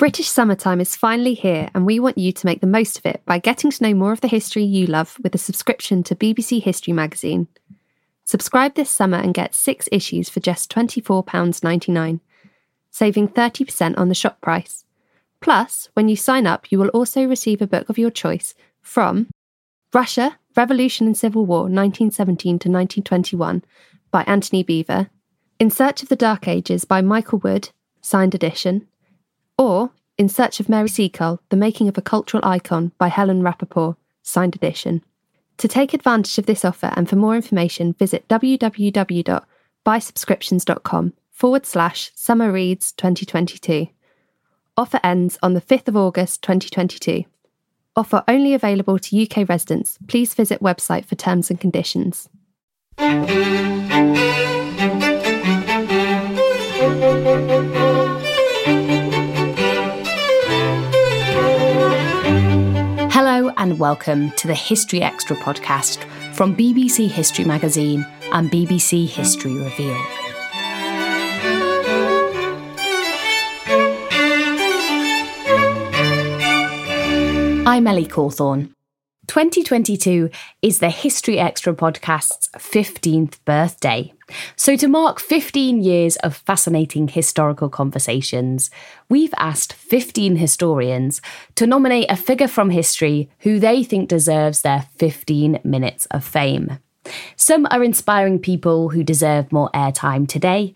British summertime is finally here, and we want you to make the most of it by getting to know more of the history you love with a subscription to BBC History magazine. Subscribe this summer and get six issues for just £24.99, saving 30% on the shop price. Plus, when you sign up, you will also receive a book of your choice from Russia, Revolution and Civil War, 1917 to 1921, by Antony Beevor, In Search of the Dark Ages by Michael Wood, signed edition, or In Search of Mary Seacole, The Making of a Cultural Icon by Helen Rappaport, signed edition. To take advantage of this offer and for more information, visit www.buysubscriptions.com forward slash summer reads 2022. Offer ends on the 5th of August 2022. Offer only available to UK residents. Please visit website for terms and conditions. And welcome to the History Extra podcast from BBC History Magazine and BBC History Revealed. I'm Ellie Cawthorne. 2022 is the History Extra podcast's 15th birthday. So, to mark 15 years of fascinating historical conversations, we've asked 15 historians to nominate a figure from history who they think deserves their 15 minutes of fame. Some are inspiring people who deserve more airtime today,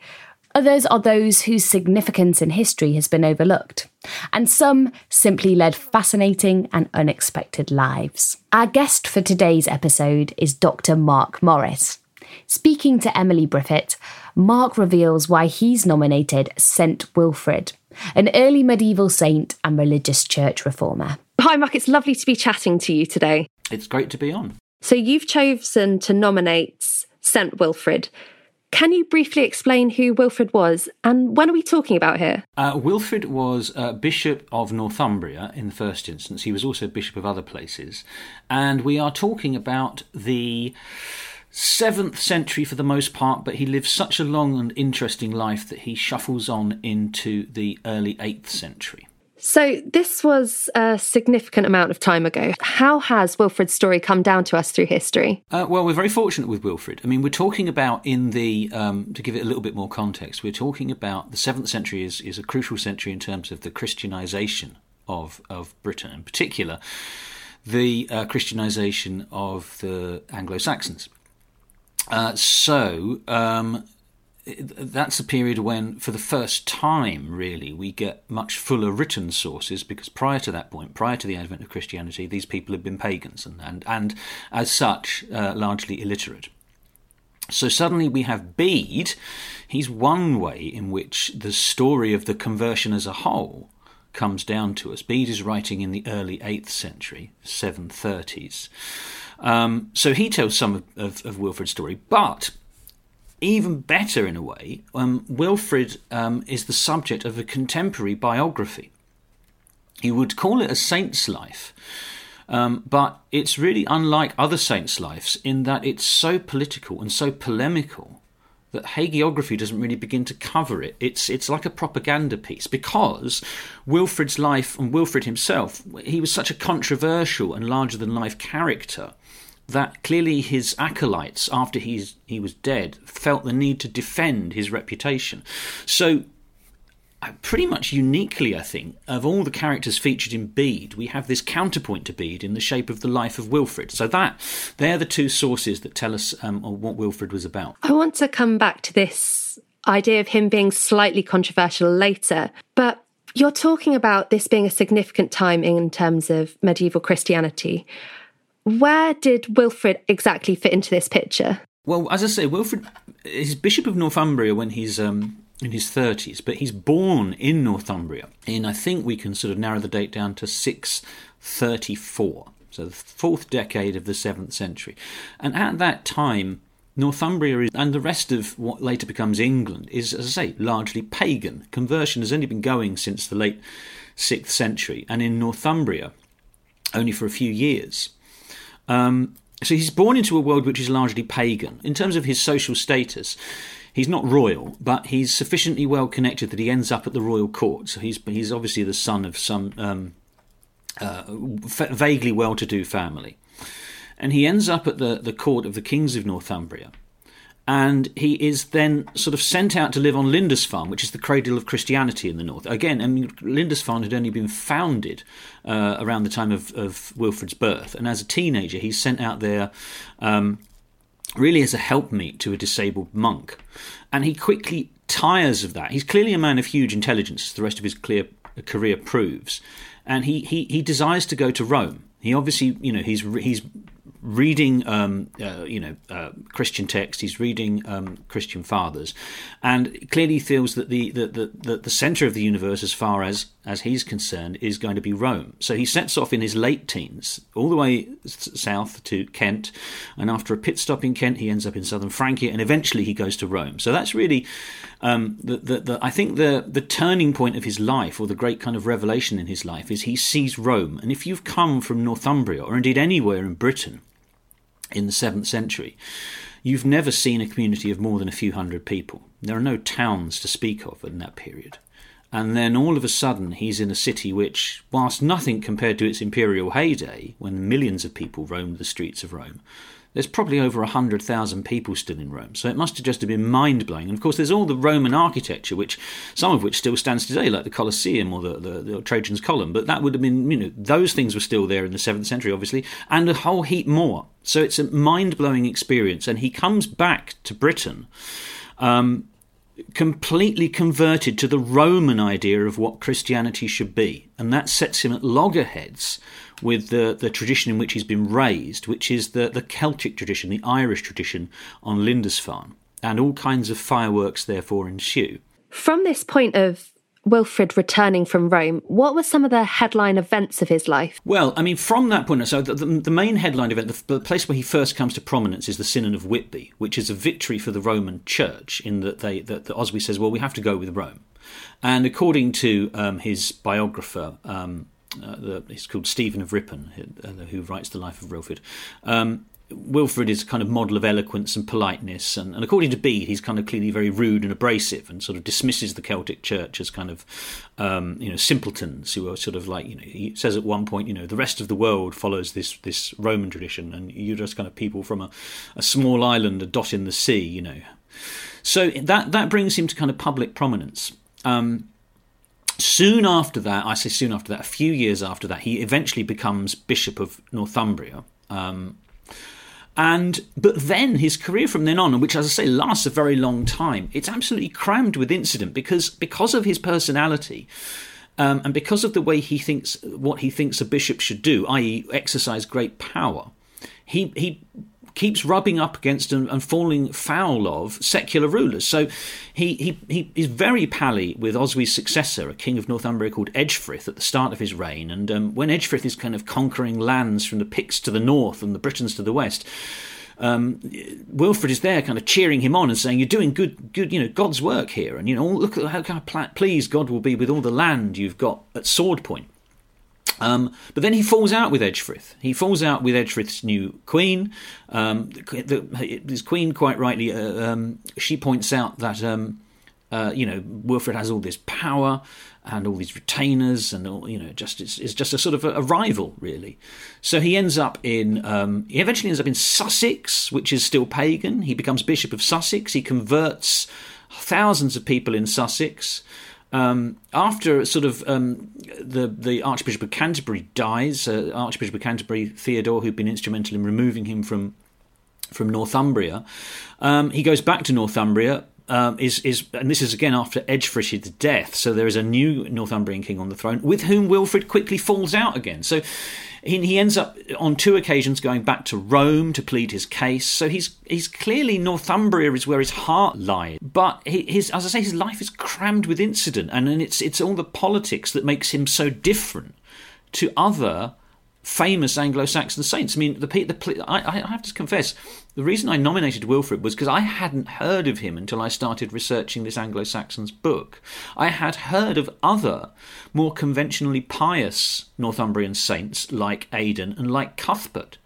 Others are those whose significance in history has been overlooked, and some simply led fascinating and unexpected lives. Our guest for today's episode is Dr. Mark Morris. Speaking to Emily Briffett, Mark reveals why he's nominated St. Wilfrid, an early medieval saint and religious church reformer. Hi, Mark. It's lovely to be chatting to you today. It's great to be on. So, you've chosen to nominate St. Wilfrid. Can you briefly explain who Wilfrid was and when are we talking about here? Uh, Wilfrid was uh, Bishop of Northumbria in the first instance. He was also Bishop of other places. And we are talking about the seventh century for the most part, but he lived such a long and interesting life that he shuffles on into the early eighth century. So, this was a significant amount of time ago. How has Wilfrid's story come down to us through history? Uh, well, we're very fortunate with Wilfrid. I mean, we're talking about in the, um, to give it a little bit more context, we're talking about the 7th century is, is a crucial century in terms of the Christianization of, of Britain, in particular, the uh, Christianization of the Anglo Saxons. Uh, so, um, that's a period when, for the first time, really, we get much fuller written sources because prior to that point, prior to the advent of Christianity, these people had been pagans and, and, and as such, uh, largely illiterate. So suddenly we have Bede. He's one way in which the story of the conversion as a whole comes down to us. Bede is writing in the early 8th century, 730s. Um, so he tells some of, of, of Wilfrid's story, but even better in a way, um, Wilfrid um, is the subject of a contemporary biography. He would call it a saint's life, um, but it's really unlike other saints' lives in that it's so political and so polemical that hagiography doesn't really begin to cover it. It's it's like a propaganda piece because Wilfrid's life and Wilfrid himself, he was such a controversial and larger than life character that clearly his acolytes, after he's, he was dead, felt the need to defend his reputation. So pretty much uniquely, I think, of all the characters featured in Bede, we have this counterpoint to Bede in the shape of the life of Wilfrid. So that they're the two sources that tell us um, what Wilfrid was about. I want to come back to this idea of him being slightly controversial later, but you're talking about this being a significant time in terms of medieval Christianity. Where did Wilfrid exactly fit into this picture? Well, as I say, Wilfrid is Bishop of Northumbria when he's um, in his 30s, but he's born in Northumbria. In, I think we can sort of narrow the date down to 634, so the fourth decade of the 7th century. And at that time, Northumbria and the rest of what later becomes England is, as I say, largely pagan. Conversion has only been going since the late 6th century, and in Northumbria, only for a few years. Um, so he's born into a world which is largely pagan. In terms of his social status, he's not royal, but he's sufficiently well connected that he ends up at the royal court. So he's he's obviously the son of some um, uh, vaguely well-to-do family, and he ends up at the the court of the kings of Northumbria. And he is then sort of sent out to live on Lindisfarne, which is the cradle of Christianity in the north. Again, I mean, Lindisfarne had only been founded uh, around the time of, of Wilfrid's birth, and as a teenager, he's sent out there um, really as a helpmeet to a disabled monk. And he quickly tires of that. He's clearly a man of huge intelligence, as the rest of his clear career proves. And he, he, he desires to go to Rome. He obviously, you know, he's he's reading, um, uh, you know, uh, Christian text. He's reading um, Christian fathers, and clearly feels that the the, the, the, the centre of the universe, as far as as he's concerned, is going to be Rome. So he sets off in his late teens, all the way south to Kent, and after a pit stop in Kent, he ends up in southern Francia, and eventually he goes to Rome. So that's really, um, the, the, the, I think the the turning point of his life, or the great kind of revelation in his life, is he sees Rome. And if you've come from Northumbria, or indeed anywhere in Britain, in the 7th century, you've never seen a community of more than a few hundred people. There are no towns to speak of in that period. And then all of a sudden, he's in a city which, whilst nothing compared to its imperial heyday, when millions of people roamed the streets of Rome, there's probably over 100,000 people still in Rome. So it must have just been mind blowing. And of course, there's all the Roman architecture, which some of which still stands today, like the Colosseum or the, the, the Trajan's Column. But that would have been, you know, those things were still there in the 7th century, obviously, and a whole heap more. So it's a mind blowing experience. And he comes back to Britain. Um, completely converted to the Roman idea of what Christianity should be. And that sets him at loggerheads with the, the tradition in which he's been raised, which is the, the Celtic tradition, the Irish tradition on Lindisfarne. And all kinds of fireworks therefore ensue. From this point of Wilfrid returning from Rome, what were some of the headline events of his life? Well, I mean, from that point, so the, the, the main headline event, the, the, place where he first comes to prominence is the Synod of Whitby, which is a victory for the Roman Church in that they that, that Oswy says, well, we have to go with Rome. And according to um, his biographer, um, uh, the, he's called Stephen of Ripon, who, uh, who writes the life of Wilfrid. Um, Wilfrid is a kind of model of eloquence and politeness, and, and, according to Bede, he's kind of clearly very rude and abrasive, and sort of dismisses the Celtic Church as kind of, um, you know, simpletons who are sort of like, you know, he says at one point, you know, the rest of the world follows this this Roman tradition, and you're just kind of people from a, a small island, a dot in the sea, you know. So that that brings him to kind of public prominence. Um, Soon after that, I say soon after that, a few years after that, he eventually becomes Bishop of Northumbria. Um, and but then his career from then on, which as I say lasts a very long time, it's absolutely crammed with incident because because of his personality. Um, and because of the way he thinks, what he thinks a bishop should do, i.e., exercise great power, he he keeps rubbing up against and, and, falling foul of secular rulers. So he, he, he is very pally with Oswy's successor, a king of Northumbria called Ecgfrith, at the start of his reign. And um, when Ecgfrith is kind of conquering lands from the Picts to the north and the Britons to the west, um, Wilfrid is there, kind of cheering him on and saying, "You're doing good, good, you know, God's work here, and you know, look at how kind of pleased God will be with all the land you've got at sword point." Um, but then he falls out with Ecgfrith. He falls out with Ecgfrith's new queen. Um, the, his queen, quite rightly, uh, um, she points out that um, uh, you know Wilfrid has all this power and all these retainers, and all, you know, just it's, it's just a sort of a, a, rival, really. So he ends up in um, he eventually ends up in Sussex, which is still pagan. He becomes Bishop of Sussex. He converts thousands of people in Sussex. Um, after sort of um, the the Archbishop of Canterbury dies, uh, Archbishop of Canterbury Theodore, who'd been instrumental in removing him from from Northumbria, um, he goes back to Northumbria. Um, is is and this is again after Ecgfrith's death. So there is a new Northumbrian king on the throne, with whom Wilfrid quickly falls out again. So he, ends up on two occasions going back to Rome to plead his case. So he's he's clearly Northumbria is where his heart lies. But his as I say, his life is crammed with incident, and, and it's it's all the politics that makes him so different to other famous Anglo-Saxon saints. I mean, the, the I, I have to confess, the reason I nominated Wilfrid was because I hadn't heard of him until I started researching this Anglo-Saxons book. I had heard of other, more conventionally pious Northumbrian saints like Aidan and like Cuthbert.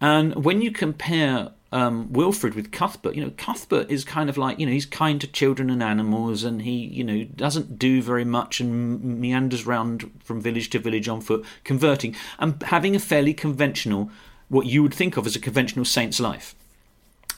And when you compare um, Wilfrid with Cuthbert, you know, Cuthbert is kind of like, you know, he's kind to children and animals and he, you know, doesn't do very much and meanders round from village to village on foot, converting and having a fairly conventional, what you would think of as a conventional saint's life.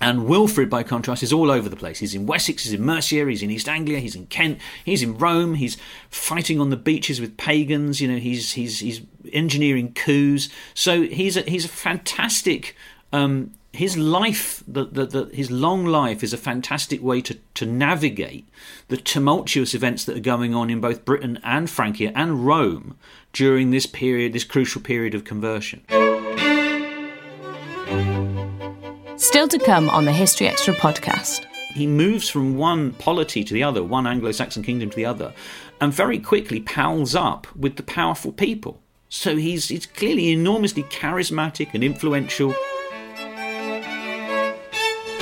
And Wilfrid, by contrast, is all over the place. He's in Wessex, he's in Mercia, he's in East Anglia, he's in Kent, he's in Rome, he's fighting on the beaches with pagans, you know, he's he's he's engineering coups. So he's a, he's a fantastic um, his life, the, the, the, his long life, is a fantastic way to, to navigate the tumultuous events that are going on in both Britain and Francia and Rome during this period, this crucial period of conversion. Still to come on the History Extra podcast. He moves from one polity to the other, one Anglo Saxon kingdom to the other, and very quickly pals up with the powerful people. So he's, he's clearly enormously charismatic and influential.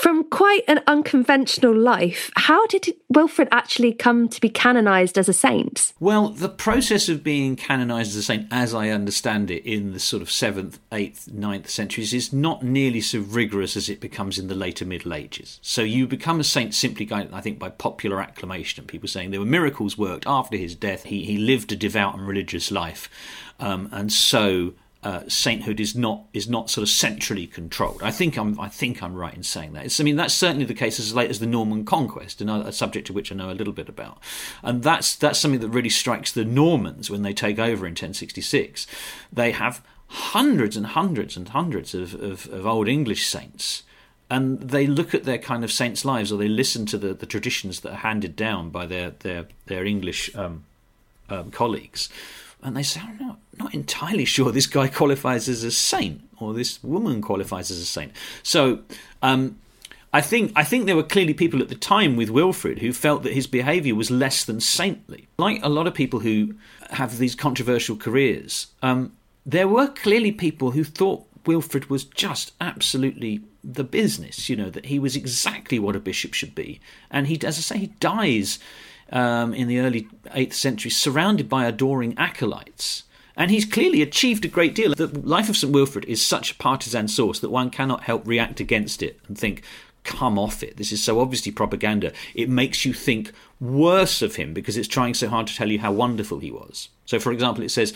From quite an unconventional life, how did Wilfrid actually come to be canonised as a saint? Well, the process of being canonised as a saint, as I understand it, in the sort of 7th, 8th, 9th centuries, is not nearly so rigorous as it becomes in the later Middle Ages. So you become a saint simply, I think, by popular acclamation, and people saying there were miracles worked after his death. He, he lived a devout and religious life. Um, and so uh, sainthood is not is not sort of centrally controlled. I think I'm I think I'm right in saying that. It's, I mean that's certainly the case as late as the Norman conquest, a subject to which I know a little bit about, and that's that's something that really strikes the Normans when they take over in 1066. They have hundreds and hundreds and hundreds of, of, of old English saints and they look at their kind of saints' lives, or they listen to the, the traditions that are handed down by their their their English um, um, colleagues, and they say, "I'm not not entirely sure this guy qualifies as a saint or this woman qualifies as a saint." So. Um, I think I think there were clearly people at the time with Wilfrid who felt that his behaviour was less than saintly. Like a lot of people who have these controversial careers, um, there were clearly people who thought Wilfrid was just absolutely the business, you know, that he was exactly what a bishop should be. And he, as I say, he dies um, in the early 8th century surrounded by adoring acolytes. And he's clearly achieved a great deal. The life of St. Wilfrid is such a partisan source that one cannot help react against it and think, come off it. This is so obviously propaganda. It makes you think worse of him because it's trying so hard to tell you how wonderful he was. So, for example, it says,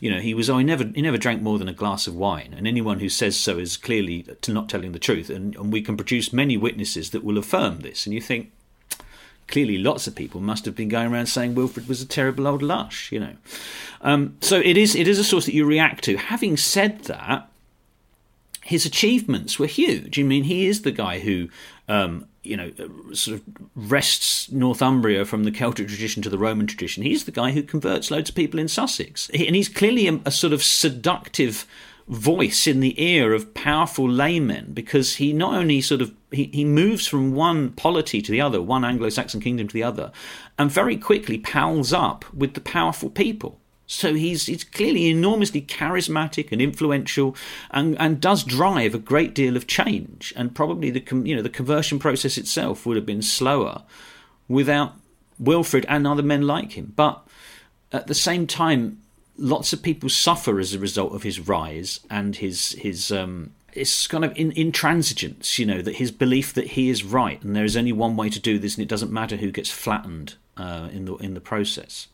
you know, he was oh, he never he never drank more than a glass of wine, and anyone who says so is clearly not telling the truth. And, and we can produce many witnesses that will affirm this. And you think, clearly lots of people must have been going around saying Wilfrid was a terrible old lush, you know. Um, so it is it is a source that you react to. Having said that, his achievements were huge. I mean, he is the guy who, um, you know, sort of wrests Northumbria from the Celtic tradition to the Roman tradition. He's the guy who converts loads of people in Sussex, and he's clearly a, a sort of seductive voice in the ear of powerful laymen because he not only sort of he, he moves from one polity to the other, one Anglo-Saxon kingdom to the other, and very quickly pals up with the powerful people. So he's he's clearly enormously charismatic and influential, and, and does drive a great deal of change. And probably the you know the conversion process itself would have been slower without Wilfrid and other men like him. But at the same time, lots of people suffer as a result of his rise and his his um, it's kind of in, intransigence, you know, that his belief that he is right and there is only one way to do this, and it doesn't matter who gets flattened uh, in the in the process.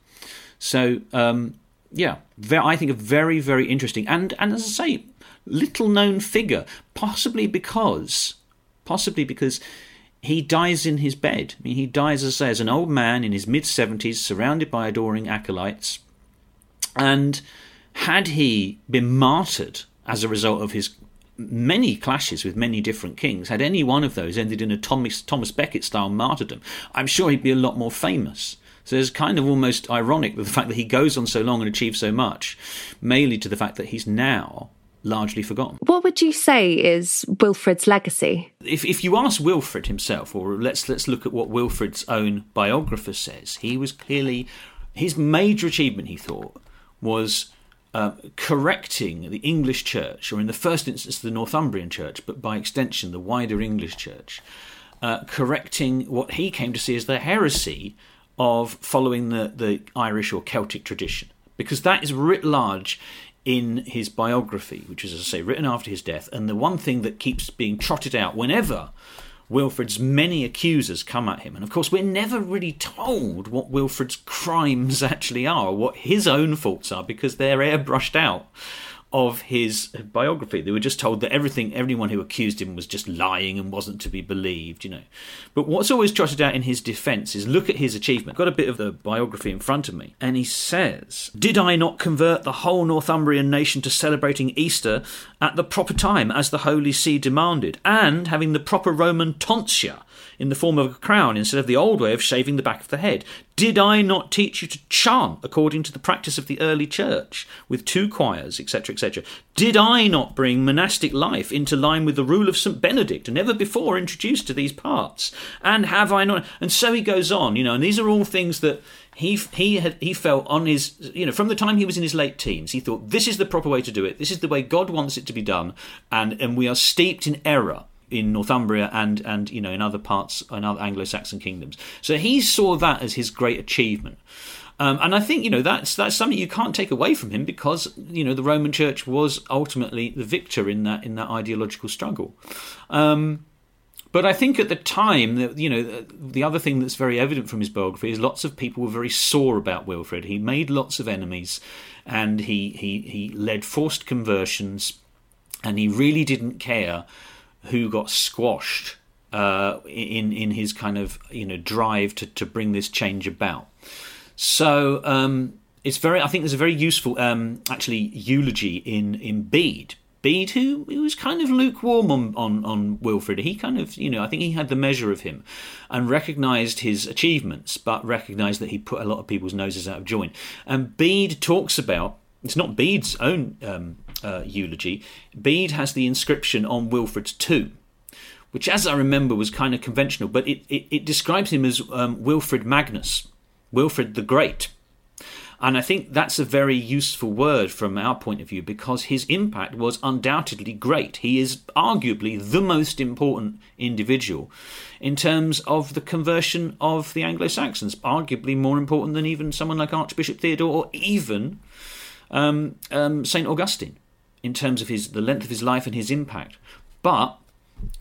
So um, yeah, I think a very, very interesting and and as I say, little known figure, possibly because, possibly because he dies in his bed. I mean, he dies, as I say, as an old man in his mid seventies, surrounded by adoring acolytes, and had he been martyred as a result of his many clashes with many different kings, had any one of those ended in a Thomas, Thomas Becket style martyrdom, I'm sure he'd be a lot more famous. So it's kind of almost ironic that the fact that he goes on so long and achieves so much lead to the fact that he's now largely forgotten. What would you say is Wilfrid's legacy? If, if you ask Wilfrid himself, or let's let's look at what Wilfrid's own biographer says, he was clearly his major achievement. He thought was uh, correcting the English Church, or in the first instance the Northumbrian Church, but by extension the wider English Church, uh, correcting what he came to see as the heresy of following the, the Irish or Celtic tradition, because that is writ large in his biography, which is, as I say, written after his death. And the one thing that keeps being trotted out whenever Wilfrid's many accusers come at him, and of course, we're never really told what Wilfrid's crimes actually are, what his own faults are, because they're airbrushed out of his biography. They were just told that everything, everyone who accused him was just lying and wasn't to be believed, you know. But what's always trotted out in his defence is look at his achievement. I've got a bit of the biography in front of me, and he says, Did I not convert the whole Northumbrian nation to celebrating Easter at the proper time, as the Holy See demanded, and having the proper Roman tonsure? In the form of a crown instead of the old way of shaving the back of the head? Did I not teach you to chant according to the practice of the early church, with two choirs, etc., etc.? Did I not bring monastic life into line with the rule of St. Benedict, never before introduced to these parts? And have I not? And so he goes on, you know, and these are all things that he he had he felt on his you know from the time he was in his late teens he thought this is the proper way to do it this is the way God wants it to be done and and we are steeped in error in Northumbria and and you know in other parts in other Anglo-Saxon kingdoms. So he saw that as his great achievement. Um, and I think you know that's that's something you can't take away from him because you know the Roman Church was ultimately the victor in that in that ideological struggle. Um, but I think at the time, that you know, the other thing that's very evident from his biography is lots of people were very sore about Wilfrid. He made lots of enemies, and he he he led forced conversions, and he really didn't care who got squashed uh, in in his kind of you know drive to, to bring this change about. So um, it's very I think there's a very useful um, actually eulogy in in Bede. Bede, who, who was kind of lukewarm on, on, on Wilfrid, he kind of, you know, I think he had the measure of him and recognised his achievements, but recognised that he put a lot of people's noses out of joint. And Bede talks about, it's not Bede's own um, uh, eulogy, Bede has the inscription on Wilfrid's tomb, which, as I remember, was kind of conventional, but it, it, it describes him as um, Wilfrid Magnus, Wilfrid the Great. And I think that's a very useful word from our point of view because his impact was undoubtedly great. He is arguably the most important individual in terms of the conversion of the Anglo Saxons, arguably more important than even someone like Archbishop Theodore or even um, um, St. Augustine in terms of his the length of his life and his impact. But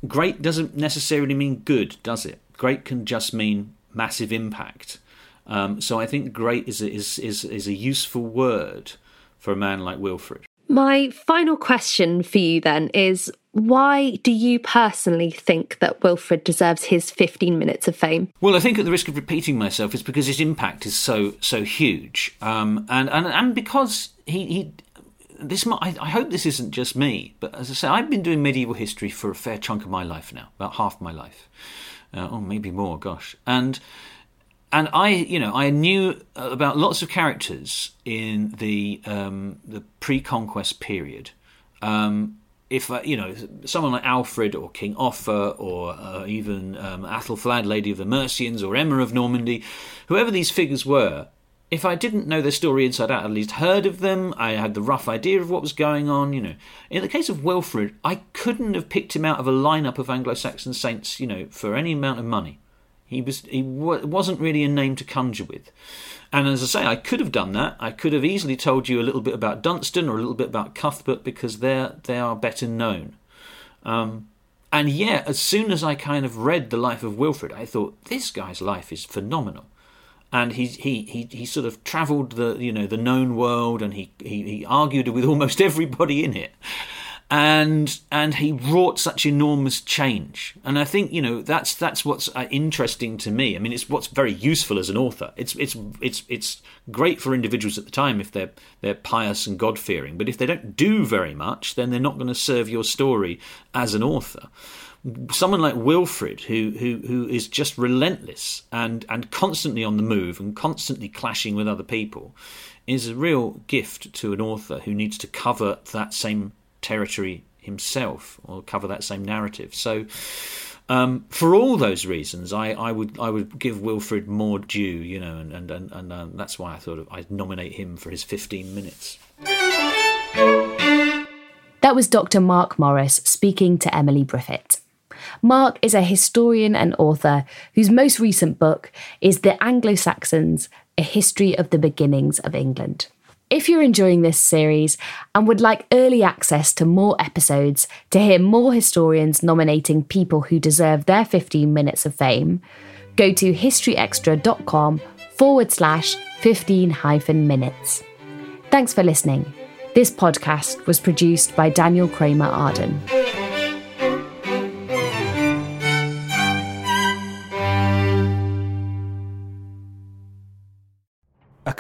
great doesn't necessarily mean good, does it? Great can just mean massive impact. Um, so I think great is a, is, is is a useful word for a man like Wilfrid. My final question for you then is why do you personally think that Wilfrid deserves his 15 minutes of fame? Well, I think at the risk of repeating myself, it's because his impact is so so huge, um, and and and because he he. This I, I hope this isn't just me, but as I say, I've been doing medieval history for a fair chunk of my life now, about half my life, uh, or maybe more. Gosh, and and I, you know, I knew about lots of characters in the um, the pre-conquest period. Um, if uh, you know someone like Alfred or King Offa or uh, even um, Athelflaed, Lady of the Mercians, or Emma of Normandy, whoever these figures were, if I didn't know their story inside out, at least heard of them, I had the rough idea of what was going on. You know, in the case of Wilfrid, I couldn't have picked him out of a lineup of Anglo-Saxon saints, you know, for any amount of money. He was he w- wasn't really a name to conjure with. And as I say, I could have done that. I could have easily told you a little bit about Dunstan or a little bit about Cuthbert because they're they are better known. Um, and yet, as soon as I kind of read the life of Wilfrid, I thought this guy's life is phenomenal. And he he he he sort of travelled the you know the known world, and he he, he argued with almost everybody in it. And and he wrought such enormous change. And i think you know that's that's what's uh, interesting to me. I mean it's what's very useful as an author. It's it's it's it's great for individuals at the time if they're they're pious and god fearing but if they don't do very much then they're not going to serve your story as an author someone like Wilfrid, who who who is just relentless and and constantly on the move and constantly clashing with other people, is a real gift to an author who needs to cover that same territory himself or cover that same narrative. So, um, for all those reasons, I, I, would I would give Wilfrid more due, you know, and and and, and um, that's why I thought I'd nominate him for his 15 minutes. That was Dr. Mark Morris speaking to Emily Briffett. Mark is a historian and author whose most recent book is The Anglo Saxons A History of the Beginnings of England. If you're enjoying this series and would like early access to more episodes to hear more historians nominating people who deserve their 15 minutes of fame, go to historyextra.com forward slash 15 hyphen minutes. Thanks for listening. This podcast was produced by Daniel Kramer Arden.